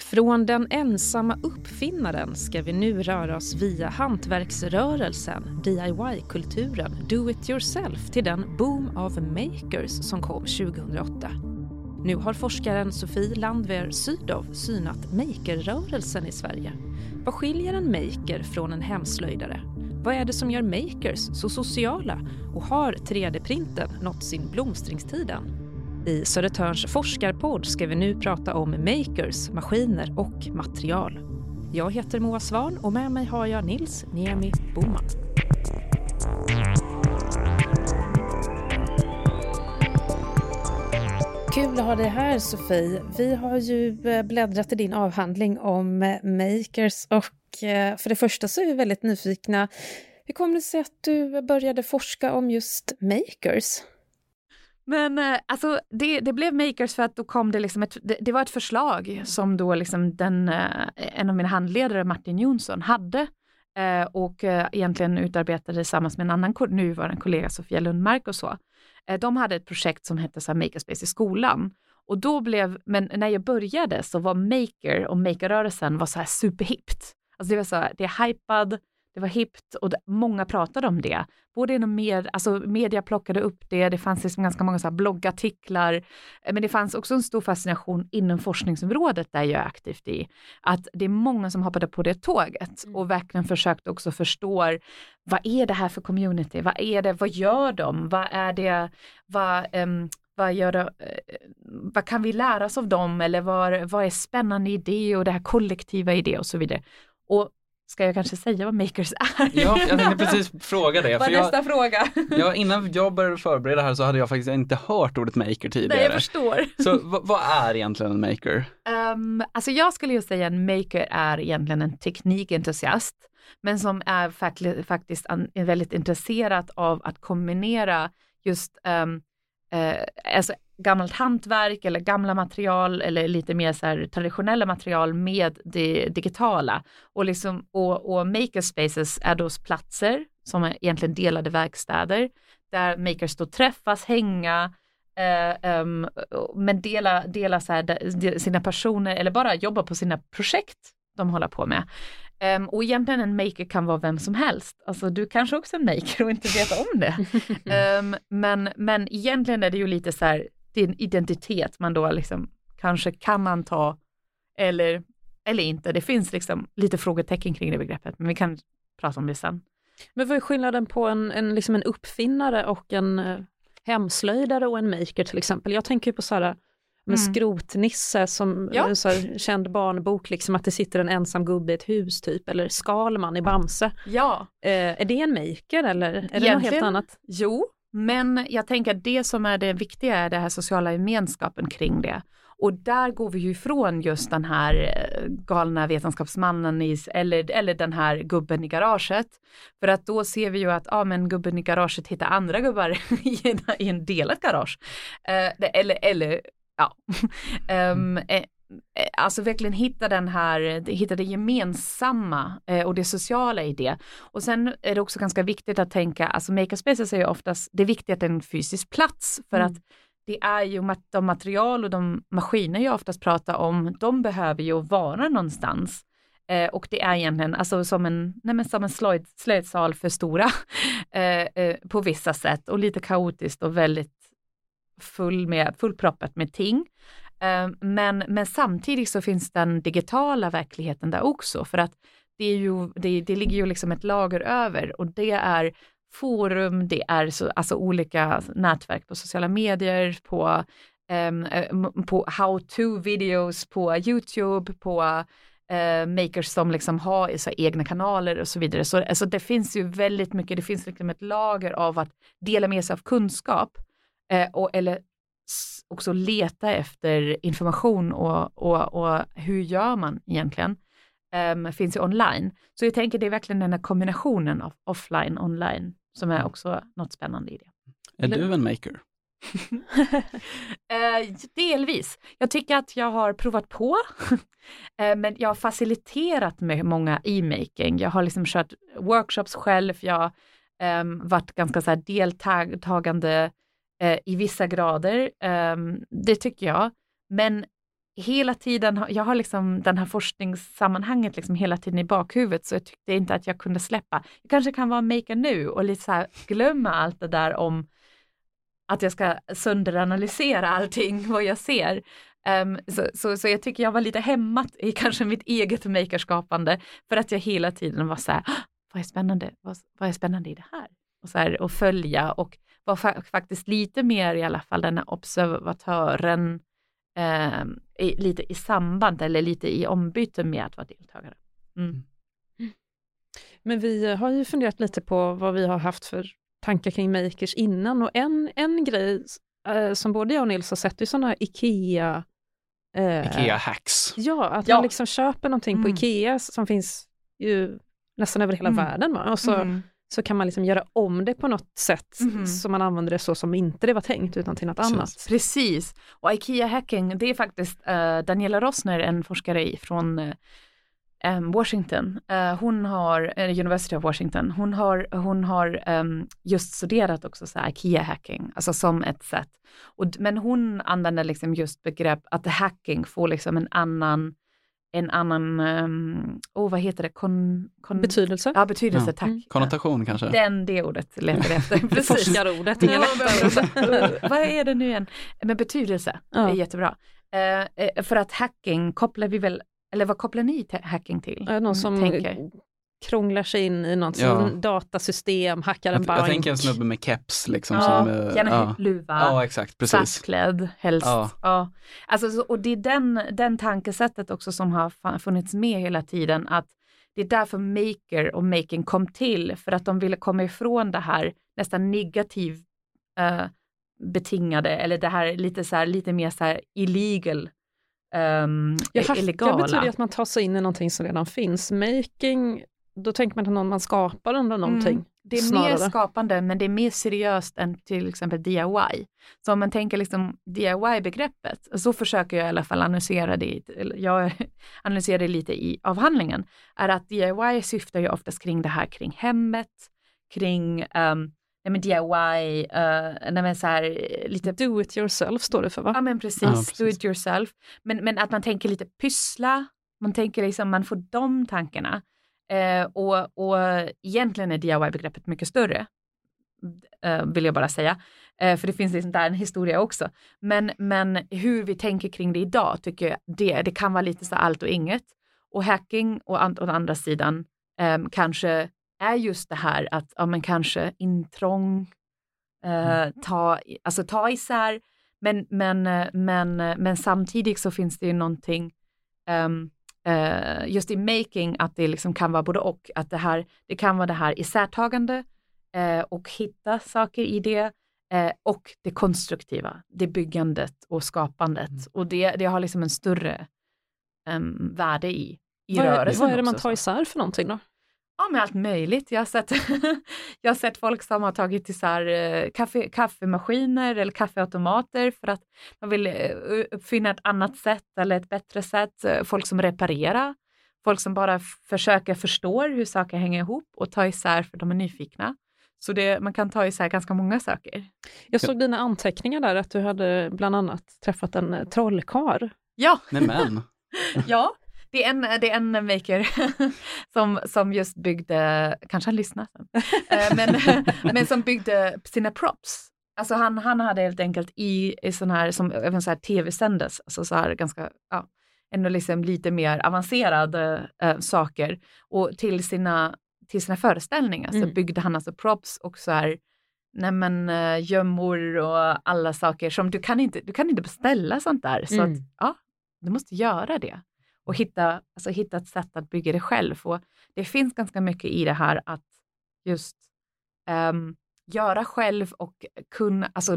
Från den ensamma uppfinnaren ska vi nu röra oss via hantverksrörelsen, DIY-kulturen, do it yourself till den boom av makers som kom 2008. Nu har forskaren Sofie Landwehr Sydow synat makerrörelsen i Sverige. Vad skiljer en maker från en hemslöjdare? Vad är det som gör makers så sociala och har 3D-printen nått sin blomstringstid än? I Södertörns forskarpodd ska vi nu prata om makers, maskiner och material. Jag heter Moa Svan och med mig har jag Nils Niemi Boman. Kul att ha dig här Sofie. Vi har ju eh, bläddrat i din avhandling om eh, makers och eh, för det första så är vi väldigt nyfikna. Hur kom det sig att du började forska om just makers? Men eh, alltså det, det, blev Makers för att då kom det liksom ett, det, det var ett förslag som då liksom den, eh, en av mina handledare, Martin Jonsson, hade eh, och egentligen utarbetade tillsammans med en annan nuvarande kollega, Sofia Lundmark och så. De hade ett projekt som hette så här Makerspace i skolan. Och då blev, men när jag började så var maker och makerrörelsen var så här superhippt. Alltså det var så här, det är hypad, det var hippt och det, många pratade om det. Både inom med, alltså media plockade upp det, det fanns liksom ganska många så bloggartiklar, eh, men det fanns också en stor fascination inom forskningsområdet där jag är aktivt i. Att det är många som hoppade på det tåget mm. och verkligen försökt också förstå vad är det här för community? Vad är det? Vad gör de? Vad är det? Vad, um, vad, gör det, eh, vad kan vi lära oss av dem eller vad, vad är spännande i det och det här kollektiva i det och så vidare. Och Ska jag kanske säga vad makers är? Ja, jag tänkte precis fråga det. Vad är nästa fråga? Ja, innan jag började förbereda här så hade jag faktiskt inte hört ordet maker tidigare. Nej, jag förstår. Så vad är egentligen en maker? Um, alltså jag skulle ju säga en maker är egentligen en teknikentusiast, men som är faktiskt väldigt intresserad av att kombinera just um, uh, alltså gammalt hantverk eller gamla material eller lite mer så traditionella material med det digitala. Och, liksom, och, och makerspaces är då platser som är egentligen delade verkstäder där makers då träffas, hänga, eh, um, men dela, dela så här, sina personer eller bara jobba på sina projekt de håller på med. Um, och egentligen en maker kan vara vem som helst. Alltså du kanske också är en maker och inte vet om det. um, men, men egentligen är det ju lite så här, din identitet man då liksom kanske kan anta eller, eller inte. Det finns liksom lite frågetecken kring det begreppet, men vi kan prata om det sen. Men vad är skillnaden på en, en, liksom en uppfinnare och en uh, hemslöjdare och en maker till exempel? Jag tänker på så här, med mm. Skrotnisse som ja. så här, känd barnbok, liksom att det sitter en ensam gubbe i ett hus typ, eller Skalman i Bamse. Ja. Eh, är det en maker eller är Egentligen, det något helt annat? Jo, men jag tänker att det som är det viktiga är den här sociala gemenskapen kring det. Och där går vi ju ifrån just den här eh, galna vetenskapsmannen i, eller, eller den här gubben i garaget. För att då ser vi ju att ja, men gubben i garaget hittar andra gubbar i, en, i en delat garage. Eh, eller, eller ja. um, Eh, alltså verkligen hitta den här, hitta det gemensamma eh, och det sociala i det. Och sen är det också ganska viktigt att tänka, alltså makerspaces är ju oftast, det är viktigt att det är en fysisk plats för mm. att det är ju de material och de maskiner jag oftast pratar om, de behöver ju vara någonstans. Eh, och det är egentligen alltså som en, nej som en slöjd, slöjdsal för stora eh, eh, på vissa sätt och lite kaotiskt och väldigt full med, fullproppat med ting. Ehm, men, men samtidigt så finns den digitala verkligheten där också för att det, är ju, det, det ligger ju liksom ett lager över och det är forum, det är så, alltså olika nätverk på sociala medier, på, um, på how-to videos på Youtube, på uh, makers som liksom har så egna kanaler och så vidare. Så alltså, det finns ju väldigt mycket, det finns liksom ett lager av att dela med sig av kunskap uh, och, eller också leta efter information och, och, och hur gör man egentligen? Um, finns ju online. Så jag tänker det är verkligen den här kombinationen av offline online som är också något spännande i det. Är du en maker? uh, delvis. Jag tycker att jag har provat på, uh, men jag har faciliterat med många e-making. Jag har liksom kört workshops själv, jag har um, varit ganska så här deltagande eh, i vissa grader. Eh, det tycker jag. Men hela tiden, jag har liksom den här forskningssammanhanget liksom hela tiden i bakhuvudet så jag tyckte inte att jag kunde släppa. Jag kanske kan vara maker nu och lite så här glömma allt det där om att jag ska sönderanalysera allting vad jag ser. Um, så, så, så, jag tycker jag var lite hämmat i kanske mitt eget makerskapande för att jag hela tiden var så här, ah, vad är spännande, vad, vad är spännande i det här? Och, så här, och följa och var fa faktiskt lite mer i alla fall den här observatören eh, i, lite i samband eller lite i ombyte med att vara deltagare. Mm. mm. Men vi har ju funderat lite på vad vi har haft för tankar kring makers innan och en, en grej eh, som både jag och Nils har sett är sådana IKEA eh, Ikea-hacks. Ja, att ja. man liksom köper någonting mm. på Ikea som finns ju nästan över hela mm. världen. Va? Och så, mm. Så kan man liksom göra om det på något sätt mm. så man använder det så som inte det var tänkt utan till något Precis. annat. Precis, och IKEA-hacking det är faktiskt uh, Daniela Rossner, en forskare från uh, Washington. Uh, hon har, University of Washington, hon har, hon har um, just studerat också så här IKEA-hacking, alltså som ett sätt. Och, men hon använder liksom just begrepp att hacking får liksom en annan en annan, um, oh, vad heter det? Kon, kon... Betydelse? Ja, betydelse, ja. tack. Mm. Konnotation kanske? Den, det ordet letar jag efter. Precis. Forskarordet, inget lättare. vad är det nu igen? Men betydelse, ja. är jättebra. Uh, för att hacking kopplar vi väl eller vad kopplar ni hacking till? Någon som tänker? Krånglar sig in i något ja. datasystem, hackar en jag, bank. Jag tänker en snubbe med keps liksom. Ja, som, gärna ja. luva, ja, exakt, precis. fastklädd helst. Ja. Ja. Alltså, och det är den, den tankesättet också som har funnits med hela tiden, att det är därför maker och making kom till, för att de ville komma ifrån det här nästan negativ uh, betingade, eller det här lite, så här, lite mer så här illegal um, ja, hacka illegala. betyder att man tar sig in i någonting som redan finns. Making, då tänker man att någon man skapar under någonting. Mm. Det är snarare. mer skapande men det är mer seriöst än till exempel DIY. Så om man tänker liksom DIY-begreppet, så försöker jag i alla fall analysera det, jag analyserar det lite i avhandlingen, är att DIY syftar ju oftast kring det här kring hemmet, kring um, nej men DIY, uh, nej men så här, lite... Do it yourself står det för va? Ja men precis, ja, precis. do it yourself. Men, men att man tänker lite pyssla, man tänker liksom, man får de tankarna. Uh, och, och egentligen är DIY-begreppet mycket större, uh, vill jag bara säga. Uh, för det finns liksom där en historia också. Men, men hur vi tänker kring det idag tycker jag det, det kan vara lite så allt och inget. Och hacking å, an, å andra sidan um, kanske är just det här att ja, men kanske intrång, eh, mm. ta, alltså ta isär, men, men, eh, men, eh, men samtidigt så finns det ju någonting um, uh, just i making att det liksom kan vara både och, att det, här, det kan vara det här isärtagande uh, och hitta saker i det uh, och det konstruktiva, det byggandet och skapandet mm. och det, det har liksom en större um, värde i, i vad rörelsen. Vad är det man tar isär för någonting då? Ja, med allt möjligt. Jag har sett, jag har sett folk som har tagit isär eh, kaffe, kaffemaskiner eller kaffeautomater för att man vill eh, uppfinna ett annat sätt eller ett bättre sätt. Eh, folk som reparerar, folk som bara försöker förstå hur saker hänger ihop och ta isär för de är nyfikna. Så det, man kan ta isär ganska många saker. Jag såg dina anteckningar där att du hade bland annat träffat en trollkar. Ja. Nämen. ja, det är en, det är en maker som, som just byggde, kanske han lyssnar sen, eh, men, men som byggde sina props. Alltså han, han hade helt enkelt i, i sån här, som även så här tv-sändes, alltså så här ganska, ja, ändå liksom lite mer avancerade äh, saker. Och till sina, till sina föreställningar mm. så byggde han alltså props och så här, nej men äh, gömmor och alla saker som du kan inte, du kan inte beställa sånt där. Så mm. att, ja, du måste göra det och hitta, alltså hitta ett sätt att bygga det själv. Och det finns ganska mycket i det här att just um, göra själv och kunna, alltså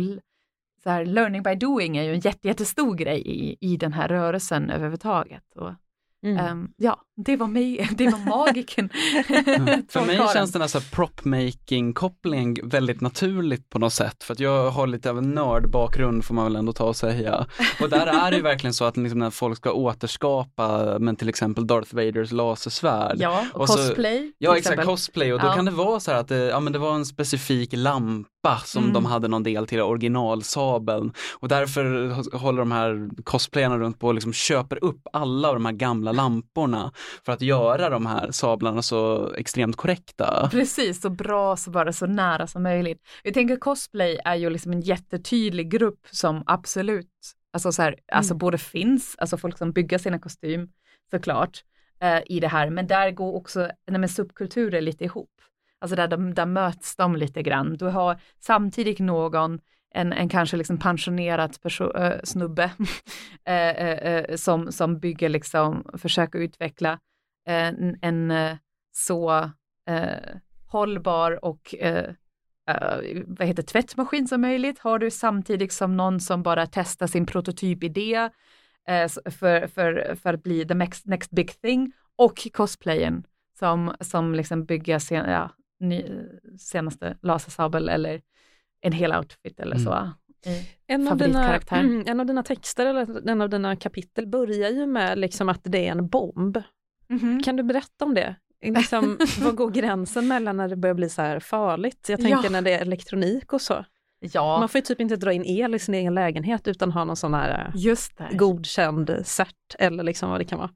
så här, learning by doing är ju en jätte, jättestor grej i, i den här rörelsen överhuvudtaget. Och, mm. um, ja, det var mig, det var magiken. För mig känns den här, så här prop making kopplingen väldigt naturligt på något sätt för att jag har lite av en nördbakgrund får man väl ändå ta och säga. Och där är det ju verkligen så att liksom när folk ska återskapa men till exempel Darth Vaders lasersvärd. Ja, och, Och så- cosplay. Ja till exakt, cosplay och då Ja. kan det vara så här att det, ja, men det var en specifik lampa som Mm. de hade någon del till, originalsabeln. Och därför håller de här cosplayarna runt på och liksom köper upp alla av de här gamla lamporna för att göra de här sablarna så extremt korrekta. Precis, så bra, så bara så nära som möjligt. Jag tänker cosplay är ju liksom en jättetydlig grupp som absolut, alltså så här, alltså både finns, alltså folk som bygger sina kostym såklart eh, i det här, men där går också nej, men subkulturer lite ihop. Alltså där, de, där möts de lite grann. Du har samtidigt någon, en, en kanske liksom pensionerad perso- äh, snubbe äh, äh, som, som bygger liksom, försöker utveckla en, en så hållbar och vad heter tvättmaskin som möjligt. Har du samtidigt som någon som bara testar sin prototypidé för, för, för att bli the next, next big thing. Och cosplayen som, som liksom bygger sen, ja, ny, senaste lasersabel eller en hel outfit eller så. i En av, dina, mm, en av dina texter eller en av dina kapitel börjar ju med liksom att det är en bomb. Mhm. Kan du berätta om det? Liksom, vad går gränsen mellan när det börjar bli så här farligt? Jag tänker Ja. när det är elektronik och så. Ja, Man får ju typ inte dra in el i sin egen lägenhet utan ha någon sån här eh, just det. godkänd cert eller liksom vad det kan vara.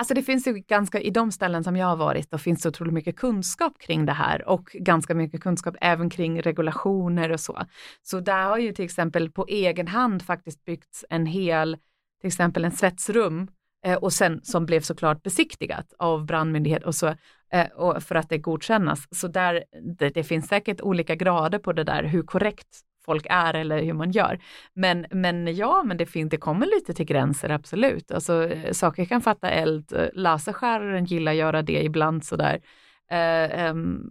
Alltså det finns ju ganska, i de ställen som jag har varit, då finns det otroligt mycket kunskap kring det här och ganska mycket kunskap även kring regulationer och så. Så där har ju till exempel på egen hand faktiskt byggts en hel, till exempel en svetsrum eh, och sen som blev såklart besiktigat av brandmyndighet och så eh, och för att det godkännas. Så där, det, det finns säkert olika grader på det där, hur korrekt folk är eller hur man gör. Men, men ja, men det, finns, det kommer lite till gränser, absolut. Alltså, eh, saker kan fatta eld, laserskäraren gillar att göra det ibland sådär. Eh, ehm,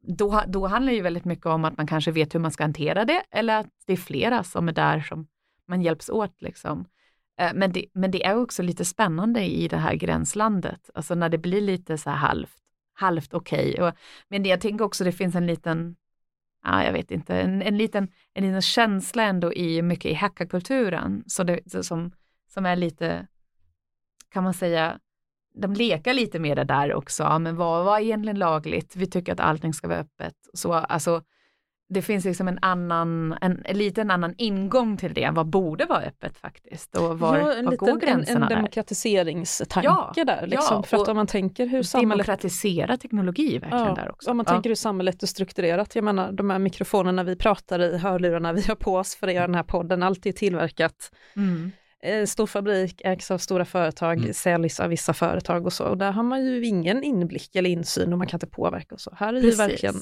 då, då handlar det ju väldigt mycket om att man kanske vet hur man ska hantera det eller att det är flera som är där som man hjälps åt. Liksom. Eh, men, det, men det är också lite spännande i det här gränslandet, alltså när det blir lite så här halvt, halvt okej. Okay. Men det, jag tänker också det finns en liten ja, jag vet inte, en, en, liten, en liten känsla ändå i mycket i hackarkulturen så det, som, som är lite, kan man säga, de lekar lite med det där också, ja, men vad, vad är egentligen lagligt? Vi tycker att allting ska vara öppet. Så alltså, det finns liksom en annan, en, en liten annan ingång till det, vad borde vara öppet faktiskt och var, ja, en, var liten, går en, gränserna en där? demokratiseringstanke Ja, där. Liksom. ja, För att om man tänker hur samhället Demokratisera teknologi verkligen Ja, där också. om man Ja. tänker hur samhället är strukturerat. Jag menar de här mikrofonerna vi pratar i, hörlurarna vi har på oss för att göra den här podden, allt är tillverkat. Mm. Eh, stor fabrik ägs av stora företag, Mm. säljs av vissa företag och så. Och där har man ju ingen inblick eller insyn och man kan inte påverka och så. Här är det ju verkligen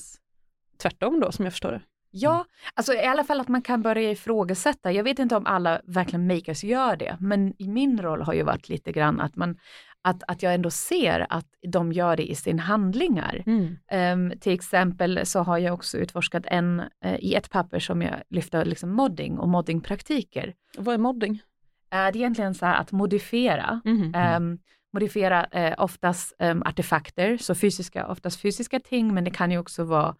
tvärtom då som jag förstår det. Ja, alltså i alla fall att man kan börja ifrågasätta. Jag vet inte om alla verkligen makers gör det, men i min roll har ju varit lite grann att, man, att, att jag ändå ser att de gör det i sina handlingar. Ehm, till exempel så har jag också utforskat en eh, i ett papper som jag lyfter liksom modding och moddingpraktiker. Vad är modding? Eh, det är egentligen så här att modifiera Mhm. Ehm, modifiera eh, oftast ehm, artefakter, så fysiska, oftast fysiska ting, men det kan ju också vara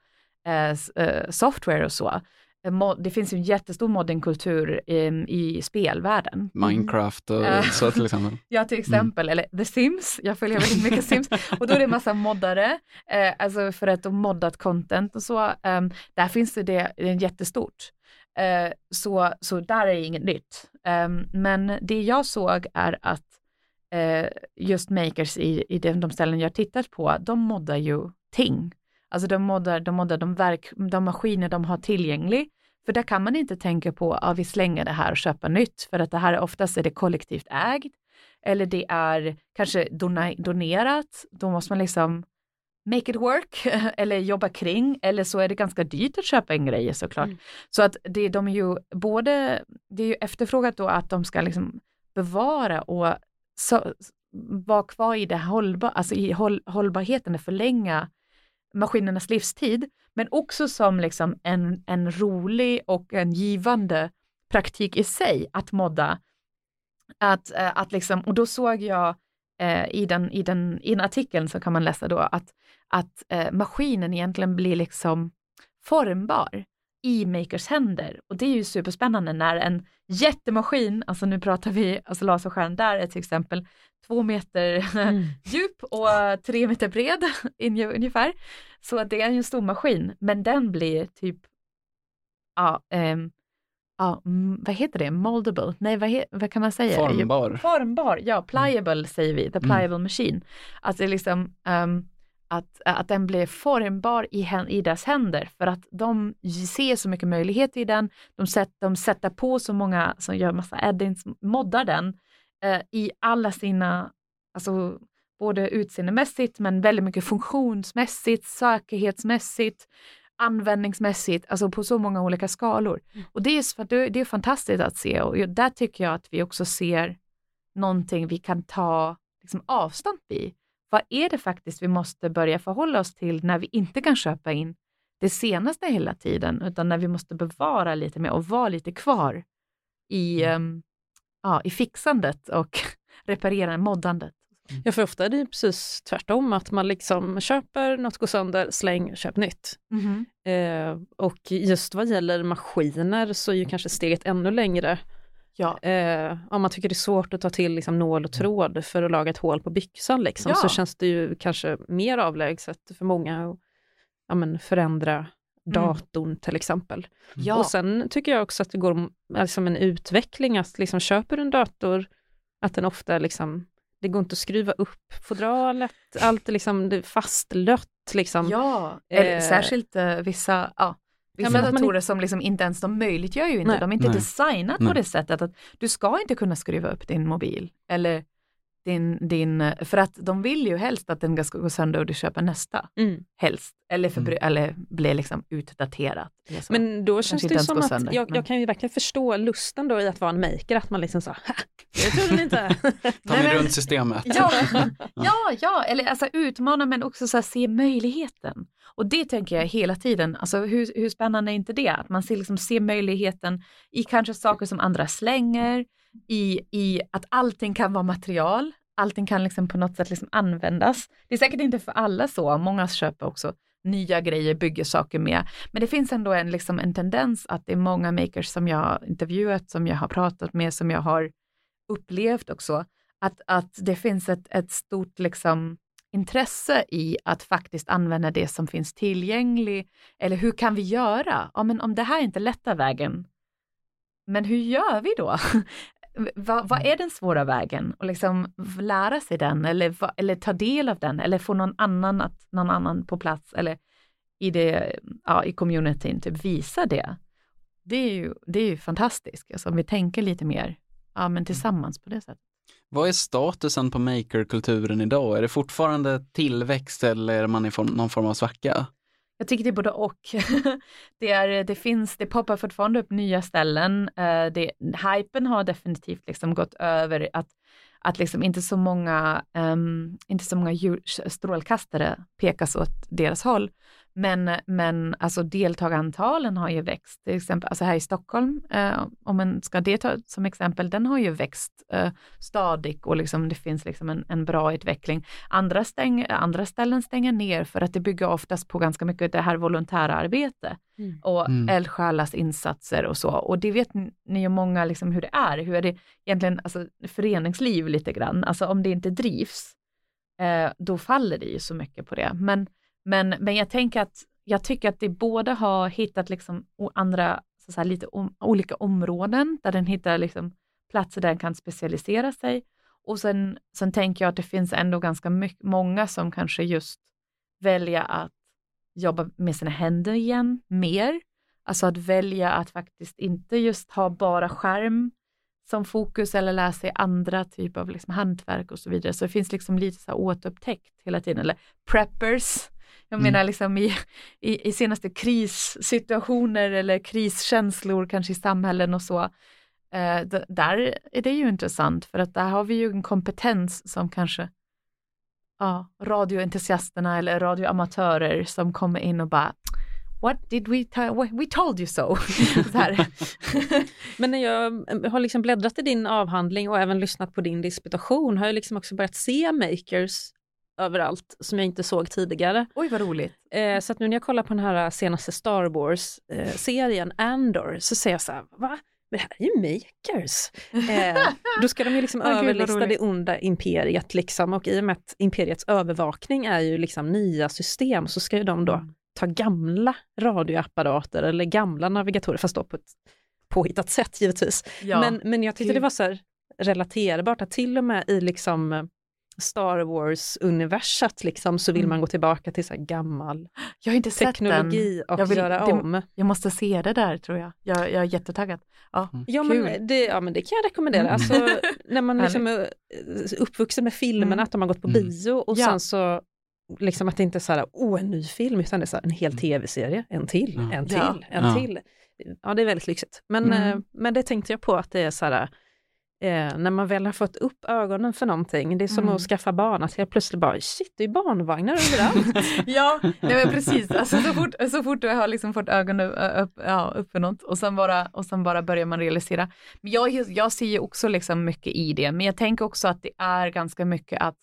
software och så. Eh, Det finns ju en jättestor moddingkultur ehm, i spelvärlden. Minecraft och Eh. så till exempel. Ja, till exempel, eller The Sims, jag följer väldigt mycket Sims, och då är det en massa moddare, eh, alltså för att de moddat content och så. ehm, där finns det, det är jättestort. Eh, så, så där är inget nytt. Ehm, men det jag såg är att eh, just makers i, i de, de ställen jag tittat på, de moddar ju ting. Alltså de moddar, de, moddar de, verk, de maskiner de har tillgänglig. För där kan man inte tänka på att ah, vi slänger det här och köper nytt, för att det här är oftast är det kollektivt ägt eller det är kanske donerat, då måste man liksom make it work eller jobba kring eller så är det ganska dyrt att köpa en grej såklart. Mm. Så att det, de är ju både, det är ju efterfrågat då att de ska liksom bevara och så, vara kvar i det hållbar, alltså i håll, hållbarheten, förlänga maskinernas livstid, men också som liksom en, en rolig och en givande praktik i sig att modda. Att, eh, att liksom, och då såg jag eh, i, den, i, den, i den artikeln så kan man läsa då att, att eh, maskinen egentligen blir liksom formbar i makers händer. Och det är ju superspännande när en jättemaskin, alltså nu pratar vi alltså laserskärm, där är till exempel två meter mm. djup och tre meter bred ungefär. Så det är en stor maskin, men den blir typ, ja, um, ja vad heter det, moldable? Nej, vad, vad kan man säga? Formbar. Formbar, ja, pliable mm. säger vi, the pliable mm. machine. Alltså liksom, um, att, att den blir formbar i, i deras händer för att de ser så mycket möjligheter i den. De, sätt, de sätter på så många som gör massa addings, moddar den eh, i alla sina, alltså både utseendemässigt men väldigt mycket funktionsmässigt, säkerhetsmässigt, användningsmässigt, alltså på så många olika skalor. Mm. Och det är, det är fantastiskt att se och där tycker jag att vi också ser någonting vi kan ta liksom, avstånd i vad är det faktiskt vi måste börja förhålla oss till när vi inte kan köpa in det senaste hela tiden, utan när vi måste bevara lite mer och vara lite kvar i, um, ja, i fixandet och reparera moddandet. Mm. Ja, för ofta är det precis tvärtom, att man liksom köper, något går sönder, släng, köp nytt. Mm eh, och just vad gäller maskiner så är ju kanske steget ännu längre Ja. Eh, om man tycker det är svårt att ta till liksom, nål och tråd för att laga ett hål på byxan liksom, ja. så känns det ju kanske mer avlägset för många att ja, men, förändra. Datorn mm. till exempel. Ja. Och sen tycker jag också att det går liksom en utveckling att liksom, köper du en dator, att den ofta liksom, det går inte att skruva upp fodralet, allt är liksom det är fastlött. Liksom. Ja, eh, särskilt eh, vissa, ja, Vissa ja, datorer som liksom inte ens de möjliggör ju inte, Nej. de är inte designat Nej. på det sättet att du ska inte kunna skruva upp din mobil eller din, din, för att de vill ju helst att den ska gå sönder och du köper nästa. Mm. Helst. Eller, för, mm. eller bli liksom utdaterat. Men då känns det som att sönder, jag, jag, kan ju verkligen förstå lusten då i att vara en maker, att man liksom så, det tror inte. Ta mig runt systemet. Ja, ja, ja, eller alltså utmana men också så här, se möjligheten. Och det tänker jag hela tiden, alltså hur, hur spännande är inte det? Att man ser, liksom, ser möjligheten i kanske saker som andra slänger, i, i att allting kan vara material, allting kan liksom på något sätt liksom användas. Det är säkert inte för alla så, många köper också nya grejer, bygger saker med. Men det finns ändå en, liksom en tendens att det är många makers som jag har intervjuat, som jag har pratat med, som jag har upplevt också, att, att det finns ett, ett stort liksom, intresse i att faktiskt använda det som finns tillgängligt. Eller hur kan vi göra? Ja, men om det här är inte lätta vägen, men hur gör vi då? vad, vad, är den svåra vägen? Och liksom lära sig den eller, eller ta del av den eller få någon annan, att, någon annan på plats eller i, det, ja, i communityn typ visa det. Det är ju, det är ju fantastiskt, alltså, om vi tänker lite mer ja, men tillsammans på det sättet. Vad är statusen på makerkulturen idag? Är det fortfarande tillväxt eller är man i form, någon form av svacka? Jag tycker det är både och. det, är, det finns, det poppar fortfarande upp nya ställen. Eh, det, hypen har definitivt liksom gått över att, att liksom inte så många, um, inte så många strålkastare pekas åt deras håll. Men, men alltså deltagarantalen har ju växt, till exempel alltså här i Stockholm, eh, om man ska det ta som exempel, den har ju växt eh, stadigt och liksom, det finns liksom en, en bra utveckling. Andra, stäng, andra ställen stänger ner för att det bygger oftast på ganska mycket det här volontära arbete mm. och mm. eldsjälars insatser och så. Och det vet ni ju många liksom hur det är, hur är det egentligen alltså, föreningsliv lite grann, alltså om det inte drivs, eh, då faller det ju så mycket på det. Men men, men jag tänker att jag tycker att det båda har hittat liksom andra, så säga, lite om, olika områden där den hittar liksom platser där den kan specialisera sig. Och sen, sen tänker jag att det finns ändå ganska mycket, många som kanske just väljer att jobba med sina händer igen mer. Alltså att välja att faktiskt inte just ha bara skärm som fokus eller lära sig andra typer av liksom hantverk och så vidare. Så det finns liksom lite så här återupptäckt hela tiden, eller preppers jag mm. menar liksom i, i, i, senaste krissituationer eller kriskänslor kanske i samhällen och så. Eh, där är det ju intressant för att där har vi ju en kompetens som kanske ja, radioentusiasterna eller radioamatörer som kommer in och bara what did we, we told you so. Men när jag har liksom bläddrat i din avhandling och även lyssnat på din disputation har jag liksom också börjat se makers överallt som jag inte såg tidigare. Oj vad roligt. Eh, så att nu när jag kollar på den här senaste Star Wars-serien eh, Andor så ser jag så här, va? Men det här är ju makers. Eh, då ska de ju liksom oh, överlista det onda imperiet liksom och i och med att imperiets övervakning är ju liksom nya system så ska ju de då mm. Ta gamla radioapparater eller gamla navigatorer, fast då på ett påhittat sätt givetvis. Ja. Men, men jag tyckte det var så relaterbart att till och med i liksom Star Wars-universat liksom, så vill mm. man gå tillbaka till så gammal jag har inte teknologi och jag vill, göra det, om. Jag måste se det där tror jag. Jag, jag är jättetaggad. Ja, mm. ja, men det, ja men det kan jag rekommendera. Mm. Alltså, när man liksom är uppvuxen med filmerna, mm. att de har gått på mm. bio och ja. sen så liksom att det inte är så här, oh en ny film, utan det är så här, en hel mm. tv-serie, en till, en till, ja. en till. Ja, det är väldigt lyxigt. Men, eh, men det tänkte jag på att det är så här, Eh, när man väl har fått upp ögonen för någonting, det är som mm. att skaffa barn, att helt plötsligt bara shit, det är barnvagnar överallt. ja, nej men precis, alltså, så, fort, så fort du har liksom fått ögonen upp, ja, upp för något och sen, bara, och sen bara börjar man realisera. Men jag, jag ser ju också liksom mycket i det, men jag tänker också att det är ganska mycket att,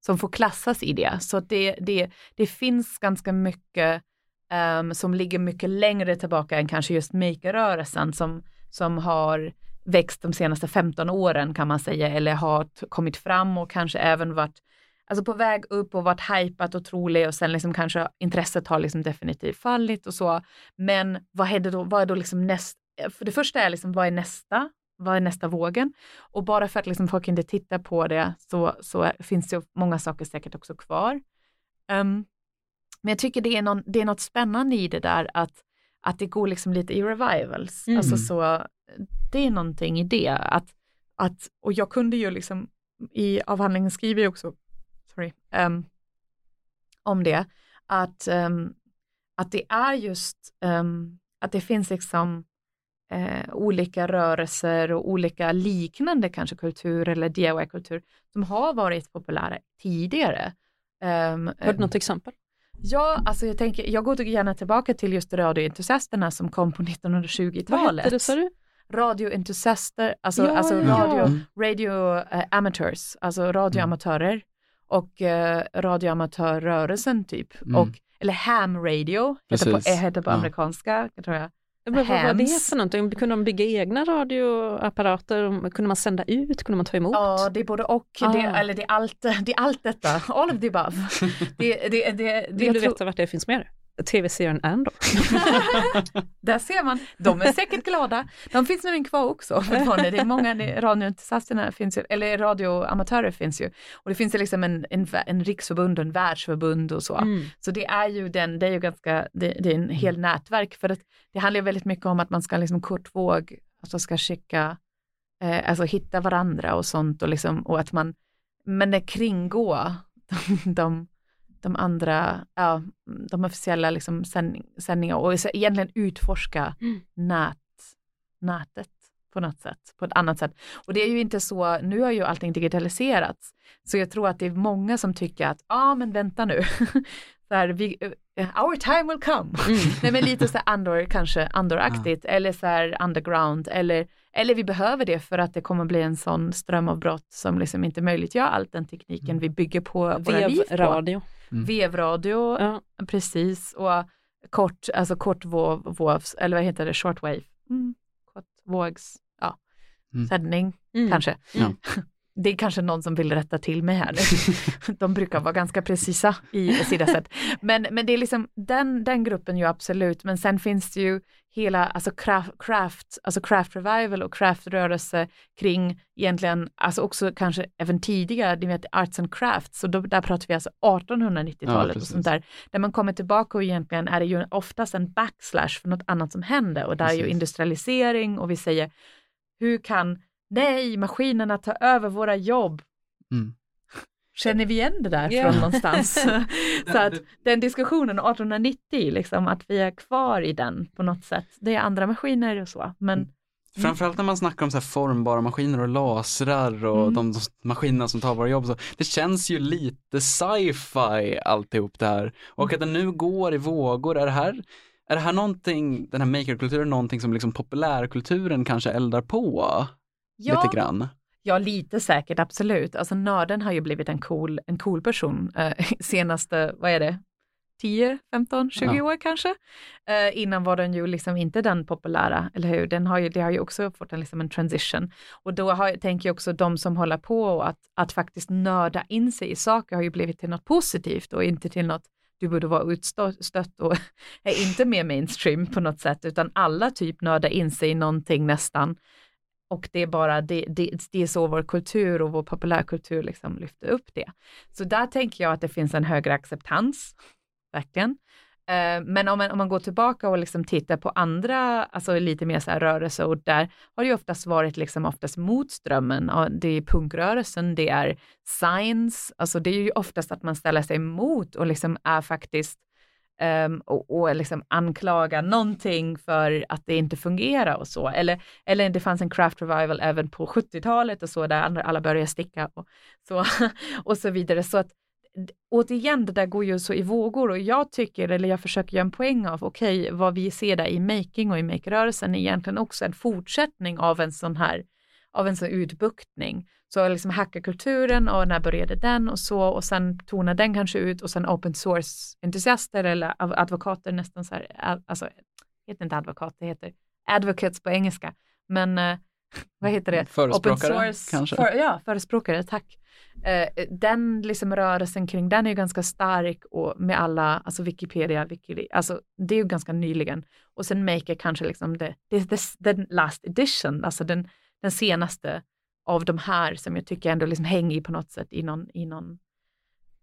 som får klassas i det. Så det, det, det finns ganska mycket um, som ligger mycket längre tillbaka än kanske just makerrörelsen som, som har växt de senaste 15 åren kan man säga, eller har kommit fram och kanske även varit alltså på väg upp och varit hajpat och trolig och sen liksom kanske intresset har liksom definitivt fallit och så. Men vad är, det då, vad är då liksom nästa, för det första är liksom vad är nästa? Vad är nästa vågen? Och bara för att liksom folk inte tittar på det så, så finns det många saker säkert också kvar. Um, men jag tycker det är, någon, det är något spännande i det där att, att det går liksom lite i revivals. Mm. Alltså så, det är någonting i det. Att, att, och jag kunde ju liksom, i avhandlingen skriver jag också, sorry, um, om det, att, um, att det är just, att det finns liksom uh, olika rörelser och olika liknande kanske kultur eller DIY-kultur som har varit populära tidigare. Um, har du något exempel? Ja, alltså jag tänker, jag går gärna tillbaka till just radioentusiasterna som kom på 1920-talet. Vad hette det sa du? radioentusiaster, alltså, ja, alltså radio, ja. radio uh, amateurs, alltså radioamatörer mm. och uh, radioamatörrörelsen typ. Mm. Och, eller ham radio, heter på, heter på ja. amerikanska, tror jag. Men vad var det för någonting? Kunde de bygga egna radioapparater? Kunde man sända ut? Kunde man ta emot? Ja, det är både och. Ah. Det, eller det är, allt, det är allt detta. All of the above. Det, det, det, Vill du veta vart det finns mer? Tv-serien Andor. Där ser man, de är säkert glada. De finns nämligen kvar också. Det är många radioentusiasterna finns ju, eller radioamatörer finns ju. Och det finns ju liksom en, en, en riksförbund och en världsförbund och så. Mm. Så det är ju den, det är ju ganska, det, det är en hel mm. nätverk för att det handlar ju väldigt mycket om att man ska liksom kortvåg, alltså ska checka, eh, alltså hitta varandra och sånt och liksom, och att man, men det kringgå de, de de andra, ja, de officiella liksom sändning, sändningarna och egentligen utforska mm. nät, nätet på något sätt, på ett annat sätt. Och det är ju inte så, nu har ju allting digitaliserats, så jag tror att det är många som tycker att, ja ah, men vänta nu, så här, vi, uh, our time will come. Mm. Nej men lite så här Andor, kanske Andoraktigt ja. eller så här underground eller, eller vi behöver det för att det kommer bli en sån strömavbrott som liksom inte möjliggör allt den tekniken mm. vi bygger på våra liv på. Radio. Mm. Vevradio, ja. precis, och kort, alltså kortvågs, eller vad heter det, shortwave, mm. kortvågs, ja, mm. sändning mm. kanske. Ja. det är kanske någon som vill rätta till mig här. De brukar vara ganska precisa i sina sätt. Men, men det är liksom den, den gruppen ju absolut, men sen finns det ju hela alltså craft, alltså craft revival och craftrörelse kring egentligen, alltså också kanske även tidigare, ni vet arts and crafts, så då, där pratar vi alltså 1890-talet ja, och sånt där, där man kommer tillbaka och egentligen är det ju oftast en backslash för något annat som händer och där precis. är ju industrialisering och vi säger hur kan nej, maskinerna tar över våra jobb. Mm. Känner vi igen det där yeah. från någonstans? så att den diskussionen 1890, liksom, att vi är kvar i den på något sätt. Det är andra maskiner och så, men mm. Framförallt när man snackar om så formbara maskiner och lasrar och mm. de, de maskinerna som tar våra jobb. Så det känns ju lite sci-fi alltihop det här. Och mm. att det nu går i vågor, är det här är det här någonting, den här makerkulturen, någonting som liksom populärkulturen kanske eldar på? Ja, lite grann? Ja, lite säkert, absolut. Alltså nörden har ju blivit en cool, en cool person eh, senaste, vad är det, 10, 15, 20 ja. år kanske. Eh, innan var den ju liksom inte den populära, eller hur? Den har ju, det har ju också fått en, liksom en transition. Och då har, tänker jag också de som håller på att, att faktiskt nörda in sig i saker har ju blivit till något positivt och inte till något du borde vara utstött och är inte mer mainstream på något sätt, utan alla typ nördar in sig i någonting nästan. Och det är bara, det, det, det är så vår kultur och vår populärkultur liksom lyfter upp det. Så där tänker jag att det finns en högre acceptans verkligen. Eh, men om man, om man går tillbaka och liksom tittar på andra, alltså lite mer så här rörelseord, där har det ju oftast varit liksom oftast motströmmen. Det är punkrörelsen, det är science, alltså det är ju oftast att man ställer sig emot och liksom är faktiskt um, och, och liksom anklaga någonting för att det inte fungerar och så. Eller, eller det fanns en craft revival även på 70-talet och så, där alla började sticka och så, och så vidare. Så att återigen, det där går ju så i vågor och jag tycker, eller jag försöker göra en poäng av, okej, okay, vad vi ser där i making och i make-rörelsen är egentligen också en fortsättning av en sån här, av en sån utbuktning. Så liksom hackerkulturen och när började den och så och sen tonar den kanske ut och sen open source-entusiaster eller advokater nästan så här, alltså, heter inte advokat, det heter advocates på engelska, men eh, vad heter det? Förespråkare Open source, kanske? För, ja, förespråkare, tack. Eh, den liksom rörelsen kring den är ju ganska stark och med alla, alltså Wikipedia, Wikileaks, alltså det är ju ganska nyligen. Och sen Maker kanske liksom det, det, det, den last edition, alltså den, den senaste av de här som jag tycker ändå liksom hänger på något sätt i, någon, i, någon,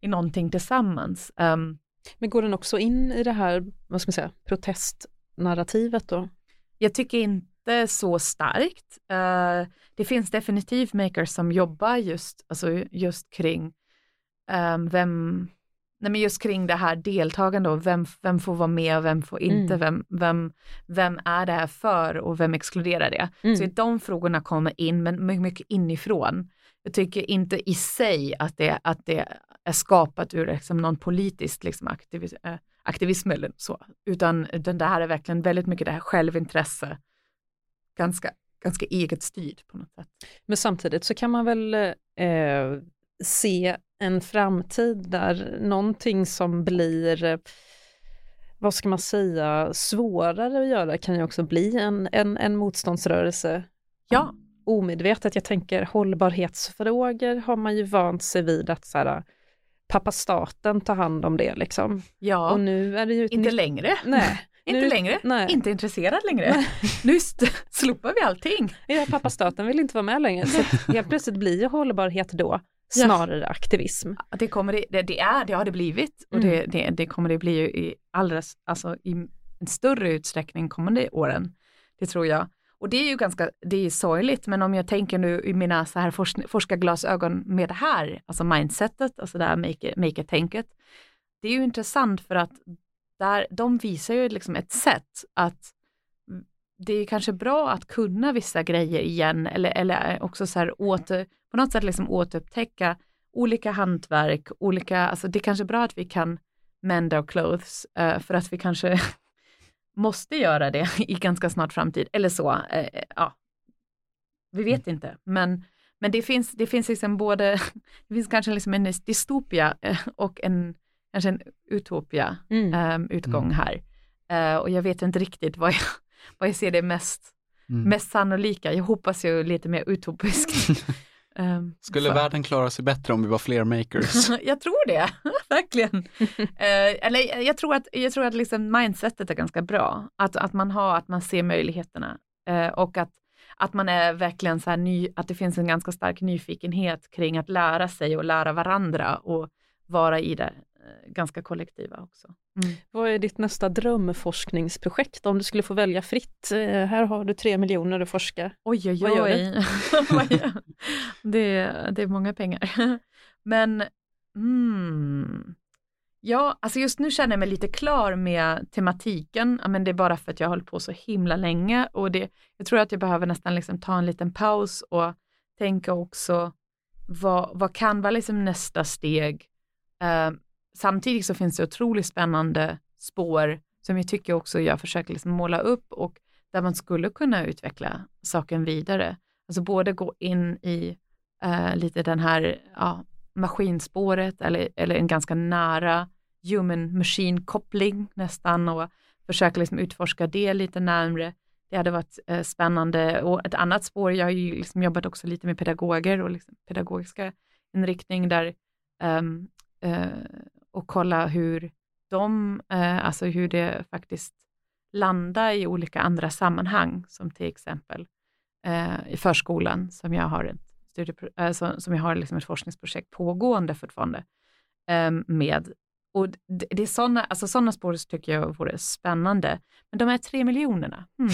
i någonting tillsammans. Um, Men går den också in i det här, vad ska man säga, protestnarrativet då? Jag tycker inte inte så starkt. Uh, det finns definitivt makers som jobbar just, alltså just kring um, vem, nej men just kring det här deltagande och vem, vem får vara med och vem får inte, mm. vem, vem, vem är det här för och vem exkluderar det? Mm. Så de frågorna kommer in, men mycket inifrån. Jag tycker inte i sig att det, att det är skapat ur liksom någon politisk liksom aktivism, äh, aktivism eller så, utan den där är verkligen väldigt mycket det här självintresse ganska, ganska eget styrd på något sätt. Men samtidigt så kan man väl eh, se en framtid där någonting som blir vad ska man säga, svårare att göra kan ju också bli en, en, en motståndsrörelse. Ja. Omedvetet, jag tänker hållbarhetsfrågor har man ju vant sig vid att så här, pappa staten tar hand om det liksom. Ja, och nu är det ju inte nytt... längre. Nej, inte nu, längre, nej. inte intresserad längre. nu slopar vi allting. Ja, pappa staten vill inte vara med längre. Så helt plötsligt blir ju hållbarhet då snarare ja. aktivism. Det kommer det, det, det, är, det har det blivit och mm. det, det, det, kommer det bli i alldeles, alltså i en större utsträckning kommande åren. Det tror jag. Och det är ju ganska, det är sorgligt, men om jag tänker nu i mina så här forsk, forskarglasögon med det här, alltså mindsetet, alltså det här make-it-tänket. Det är ju intressant för att där, de visar ju liksom ett sätt att det är kanske bra att kunna vissa grejer igen eller, eller också så här åter, på något sätt liksom återupptäcka olika hantverk, olika, alltså det är kanske bra att vi kan mend our clothes uh, för att vi kanske måste göra det i ganska snart framtid eller så. Uh, ja, vi vet mm. inte, men, men det finns, det finns liksom både, det finns kanske liksom en dystopia och en kanske en utopia mm. um, utgång mm. här. Uh, och jag vet inte riktigt vad jag, vad jag ser det mest, mm. mest sannolika. Jag hoppas ju lite mer utopiskt. um, Skulle så. världen klara sig bättre om vi var fler makers? jag tror det, verkligen. uh, eller jag tror att, jag tror att liksom mindsetet är ganska bra. Att, att man har, att man ser möjligheterna uh, och att att man är verkligen så här ny, att det finns en ganska stark nyfikenhet kring att lära sig och lära varandra och vara i det ganska kollektiva också. Mm. Vad är ditt nästa drömforskningsprojekt om du skulle få välja fritt? Eh, här har du tre miljoner att forska. Oj, oj, oj. Vad gör du? det, det är många pengar. Men mm, ja, alltså just nu känner jag mig lite klar med tematiken, men det är bara för att jag har hållit på så himla länge och det, jag tror att jag behöver nästan liksom ta en liten paus och tänka också vad, vad kan vara liksom nästa steg? Samtidigt så finns det otroligt spännande spår som jag tycker också jag försöker liksom måla upp och där man skulle kunna utveckla saken vidare. Alltså både gå in i eh, lite den här ja, maskinspåret eller, eller en ganska nära human machine koppling nästan och försöka liksom utforska det lite närmre. Det hade varit eh, spännande och ett annat spår, jag har ju liksom jobbat också lite med pedagoger och liksom pedagogiska inriktning där um, uh, och kolla hur de, eh, alltså hur det faktiskt landar i olika andra sammanhang, som till exempel eh, i förskolan som jag har ett, studie, alltså, som jag har liksom ett forskningsprojekt pågående fortfarande eh, med och det, det är sådana, alltså sådana spår tycker jag vore spännande. Men de här tre miljonerna. Hmm.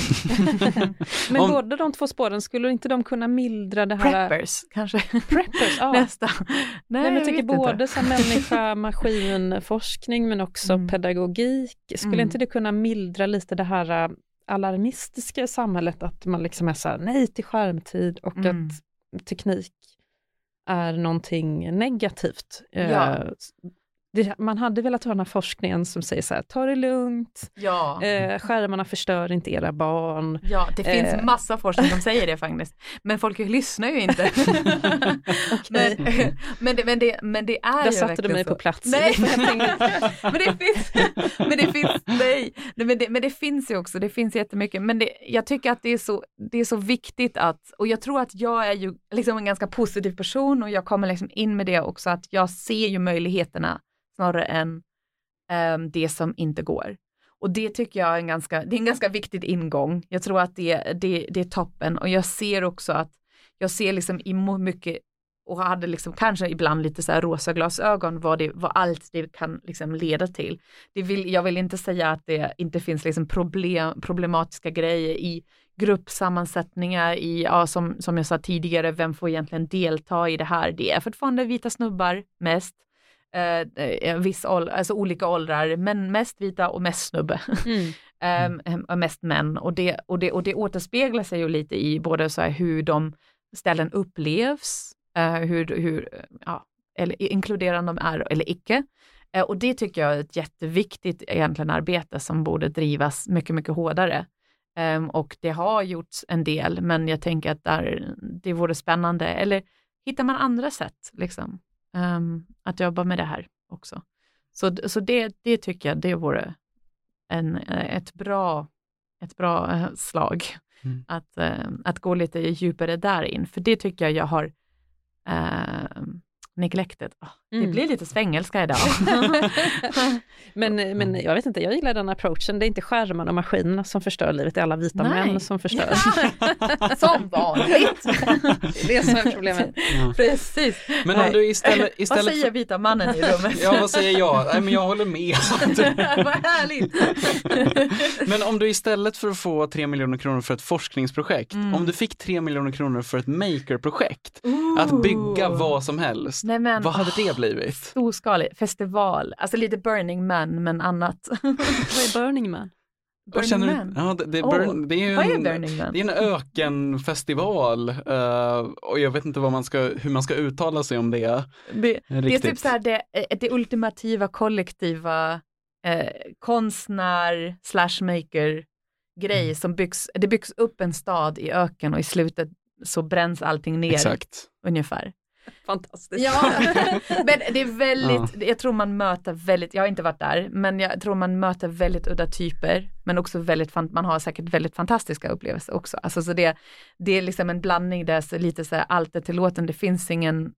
men Om, båda de två spåren, skulle inte de kunna mildra det här? Preppers kanske? Preppers, ja. Nästan. Nej, Nej, jag tycker både så människa, maskinforskning men också mm. pedagogik. Skulle mm. inte det kunna mildra lite det här äh, alarmistiska samhället, att man liksom är så här, nej till skärmtid och mm. att teknik är någonting negativt. Ja. Uh, det, man hade velat ha den här forskningen som säger så här, ta det lugnt, ja. eh, skärmarna förstör inte era barn. Ja, det finns eh. massa forskning som säger det faktiskt. Men folk lyssnar ju inte. men, men, det, men, det, men det är Där ju satte du mig så. på plats. Nej, men det finns, men det finns, nej, men det, men det finns ju också, det finns jättemycket. Men det, jag tycker att det är, så, det är så viktigt att, och jag tror att jag är ju liksom en ganska positiv person och jag kommer liksom in med det också, att jag ser ju möjligheterna snarare än um, det som inte går. Och det tycker jag är en ganska, det är en ganska viktig ingång. Jag tror att det, det, det är toppen och jag ser också att jag ser liksom i mycket och hade liksom kanske ibland lite så här rosa glasögon vad, det, vad allt det kan liksom leda till. Det vill, jag vill inte säga att det inte finns liksom problem, problematiska grejer i gruppsammansättningar, i, ja, som, som jag sa tidigare, vem får egentligen delta i det här? Det är fortfarande vita snubbar mest eh, viss ålder, alltså olika åldrar, men mest vita och mest snubbe. Mm. eh, mest män och det, och, det, och det återspeglar sig ju lite i både så hur de ställen upplevs, eh, hur, hur ja, eller inkluderande de är eller icke. Eh, och det tycker jag är ett jätteviktigt egentligen arbete som borde drivas mycket, mycket hårdare. Um, och det har gjorts en del, men jag tänker att där, det vore spännande. Eller hittar man andra sätt? Liksom? Um, att jobba med det här också. Så, så det, det tycker jag det vore en, ett bra, ett bra eh, slag. Mm. Att, uh, att gå lite djupare där in, för det tycker jag jag har uh, neglected. Oh, mm. Det blir lite svengelska idag. men, men jag vet inte, jag gillar den approachen. Det är inte skärmarna och maskinerna som förstör livet, det är alla vita Nej. män som förstör. som vanligt! det är det som är problemet. Ja. Precis. Men om du istället, istället Vad säger för... vita mannen i rummet? ja, vad säger jag? Nej, men jag håller med. vad härligt! men om du istället för att få 3 miljoner kronor för ett forskningsprojekt, mm. om du fick 3 miljoner kronor för ett makerprojekt, att bygga vad som helst, Nej, men, vad hade det blivit? Storskalig festival, alltså lite Burning Man men annat. vad är Burning Man? Burning känner Man? Ja, det, det, burn, oh, det är ju en, är det är en ökenfestival uh, och jag vet inte vad man ska, hur man ska uttala sig om det. Det, det är typ så här det, det ultimativa kollektiva eh, konstnär slash maker grej mm. som byggs, det byggs upp en stad i öken och i slutet så bränns allting ner. Exakt. Ungefär. Fantastiskt. Ja, men det är väldigt, ja. jag tror man möter väldigt, jag har inte varit där, men jag tror man möter väldigt udda typer, men också väldigt, man har säkert väldigt fantastiska upplevelser också. Alltså så det, det är liksom en blandning där så lite så här allt är tillåten, det finns ingen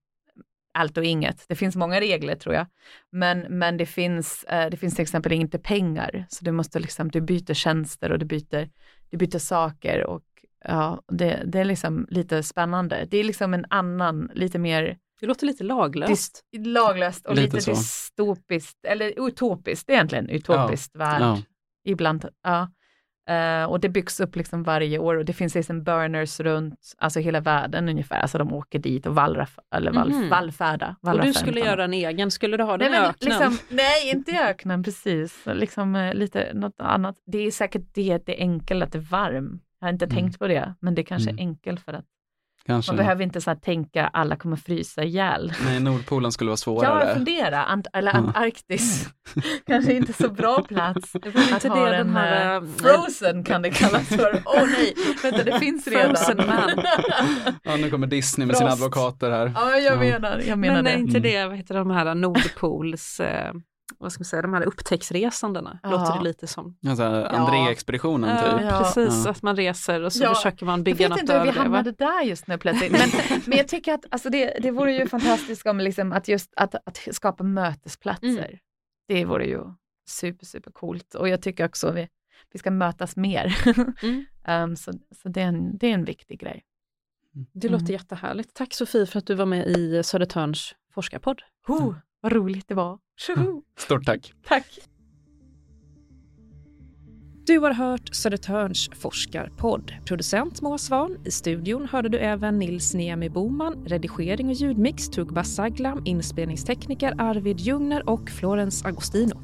allt och inget. Det finns många regler tror jag, men, men det, finns, eh, det finns till exempel inte pengar, så du måste liksom, du byter tjänster och du byter, du byter saker och Ja, det, det är liksom lite spännande. Det är liksom en annan, lite mer det låter lite laglöst. laglöst och lite, lite dystopiskt, eller utopiskt egentligen, utopiskt ja. värld. Ja. Ibland, ja. Uh, och det byggs upp liksom varje år och det finns liksom burners runt alltså hela världen ungefär. Alltså de åker dit och vallraf, eller vall, mm. vallfärda. Och du skulle göra en egen, skulle du ha den nej, i öknen? Liksom, nej, inte i öknen precis. Liksom, uh, lite något annat. Det är säkert det, det är enkelt att det är varm. Jag har inte mm. tänkt på det, men det kanske mm. är enkelt för att Kanske. Man behöver inte så här tänka alla kommer frysa ihjäl. Nej, Nordpolen skulle vara svårare. Ja, fundera. Ant eller Antarktis. Kanske inte så bra plats. Att ha en, den här, uh, Frozen kan det kallas för. Åh oh, nej, vänta det finns redan. Frozen man. ja, nu kommer Disney med Frost. sina advokater här. Ja, jag menar, jag menar Men det. är inte det, vad heter de här Nordpols eh, vad ska man säga, de här upptäcktsresandena, ja. låter det lite som. Alltså, André-expeditionen ja. typ. Ja, precis, att man reser och så försöker man bygga något över det. Jag vet inte hur vi hamnade där just nu plötsligt. Men, men jag tycker att alltså det, det vore ju fantastiskt om liksom att just att, att skapa mötesplatser. Mm. Det vore ju super, super coolt och jag tycker också vi, vi ska mötas mer. Mm. um, så så det, är en, det är en viktig grej. Det låter mm. jättehärligt. Tack Sofie för att du var med i Södertörns forskarpodd. Oh, vad roligt det var. Tjoho! Stort tack. Tack. Du har hört Södertörns forskarpodd. Producent Moa Svan. I studion hörde du även Nils Niemi Boman, redigering och ljudmix Tugba Saglam, inspelningstekniker Arvid Ljungner och Florens Agostino.